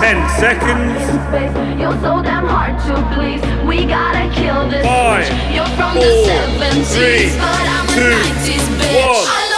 Ten seconds. You're so damn hard to please. We gotta kill this Five, bitch. You're from four, the 70s, three, but I'm two, a 90s bitch. One.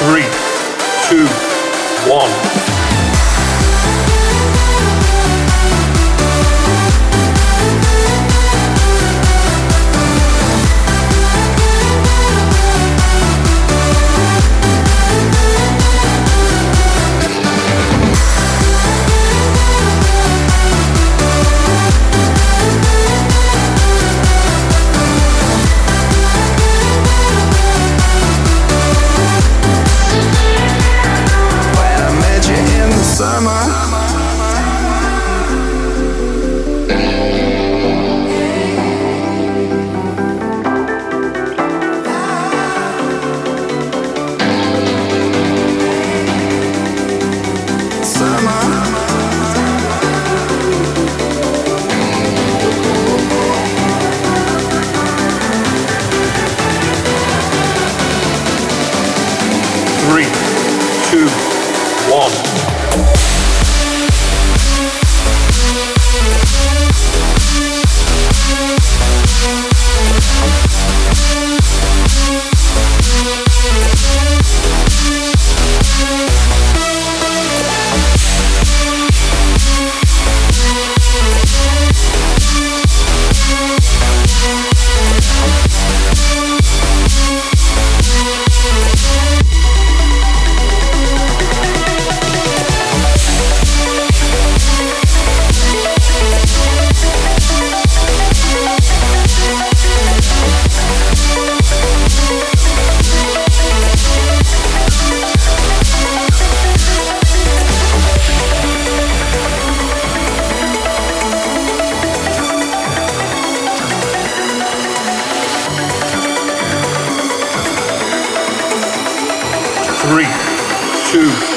three, two, one. Yeah. two.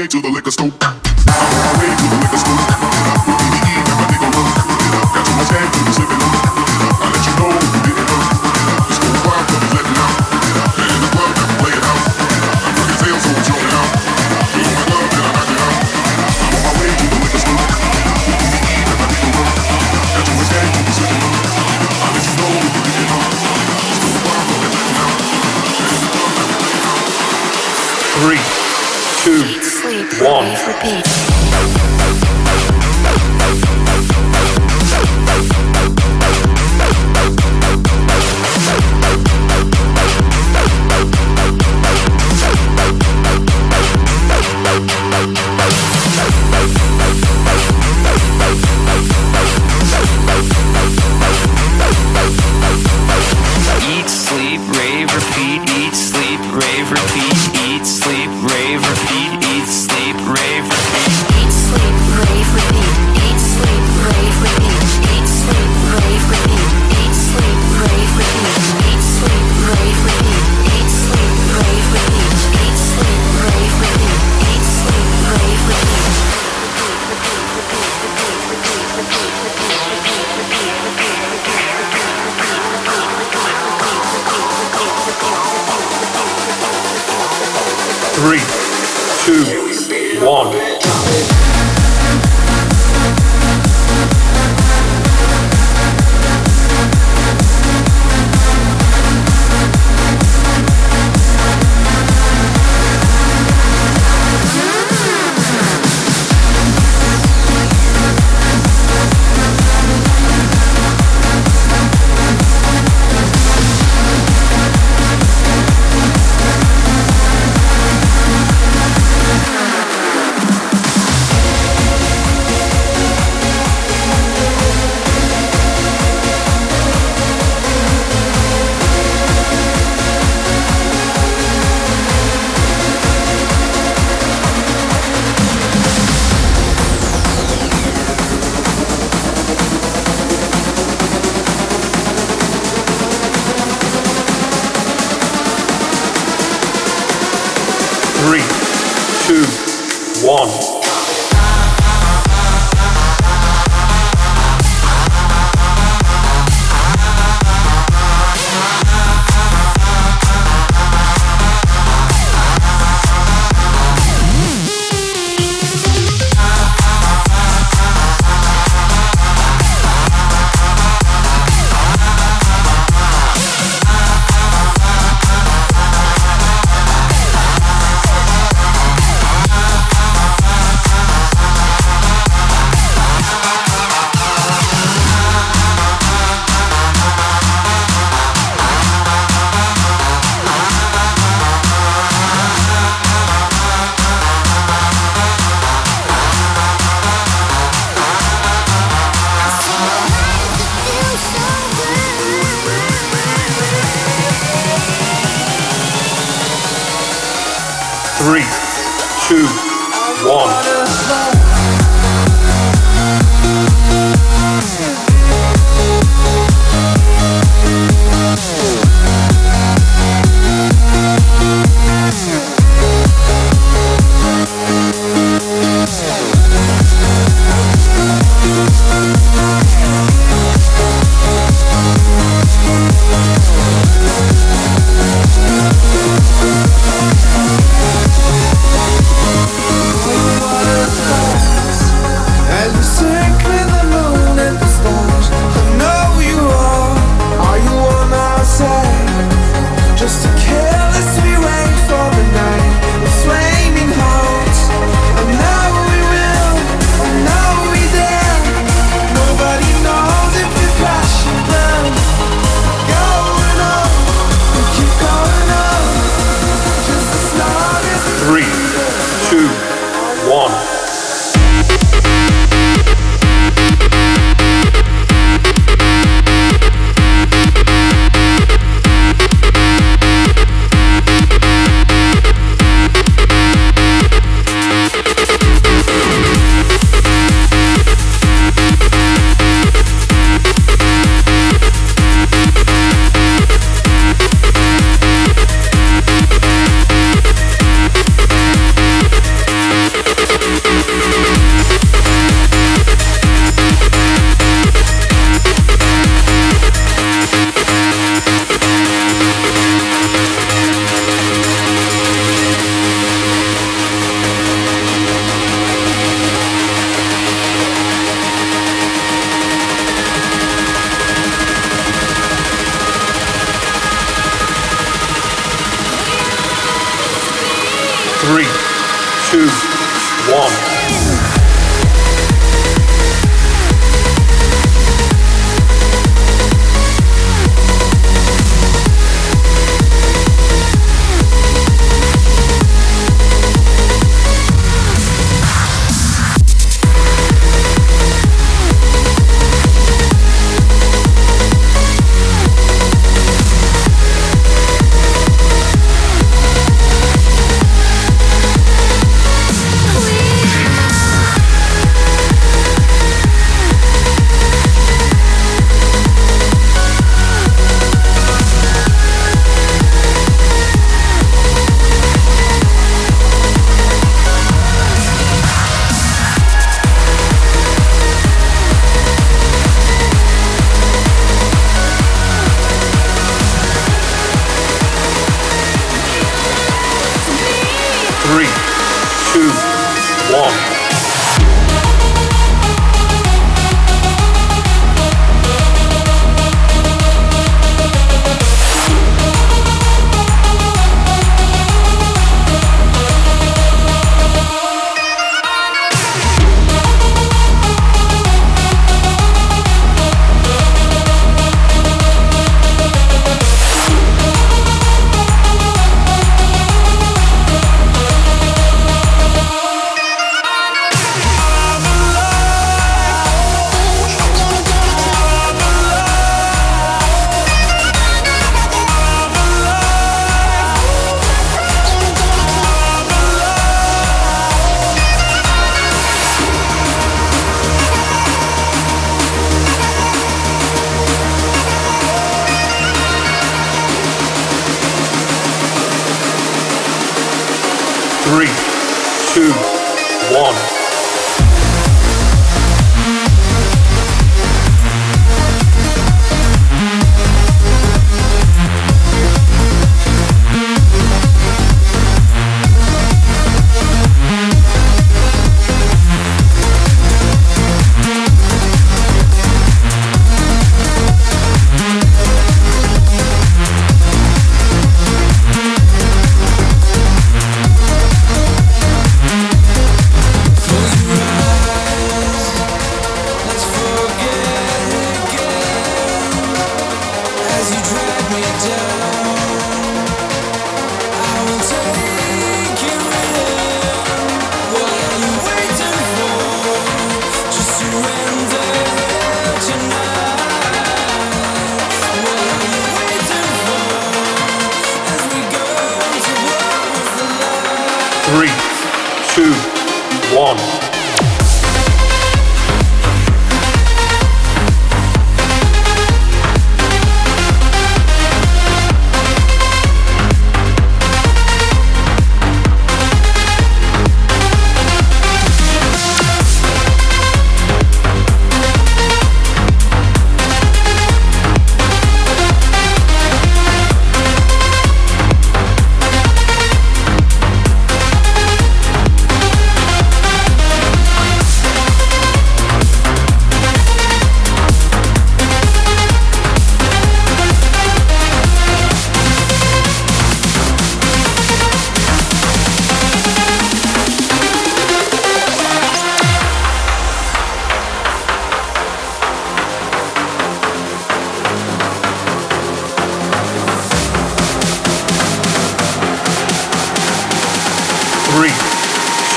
way to the liquor store. I'm on my way to the liquor store. Oh, oh, oh, oh. Three, two, one.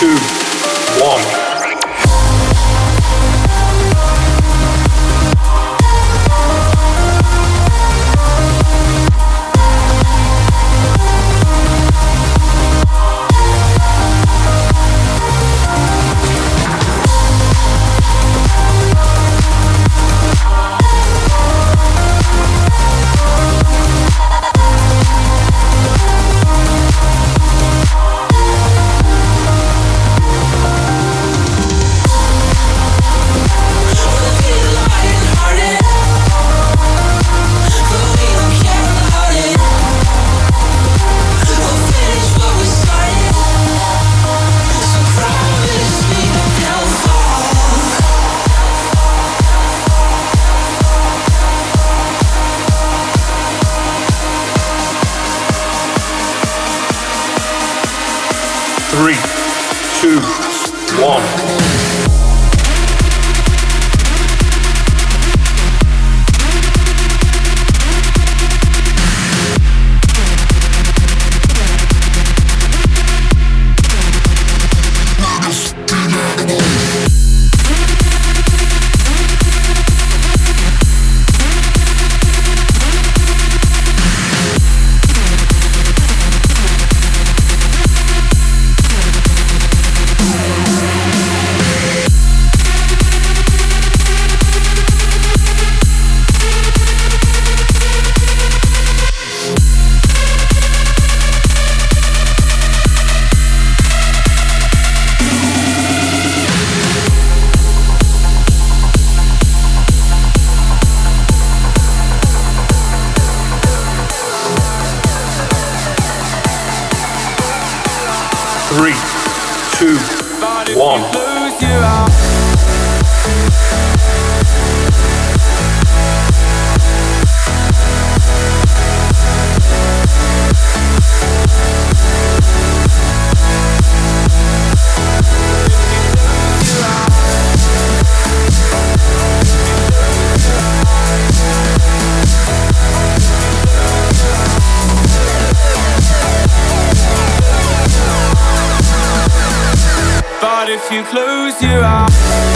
Two, But if you close your eyes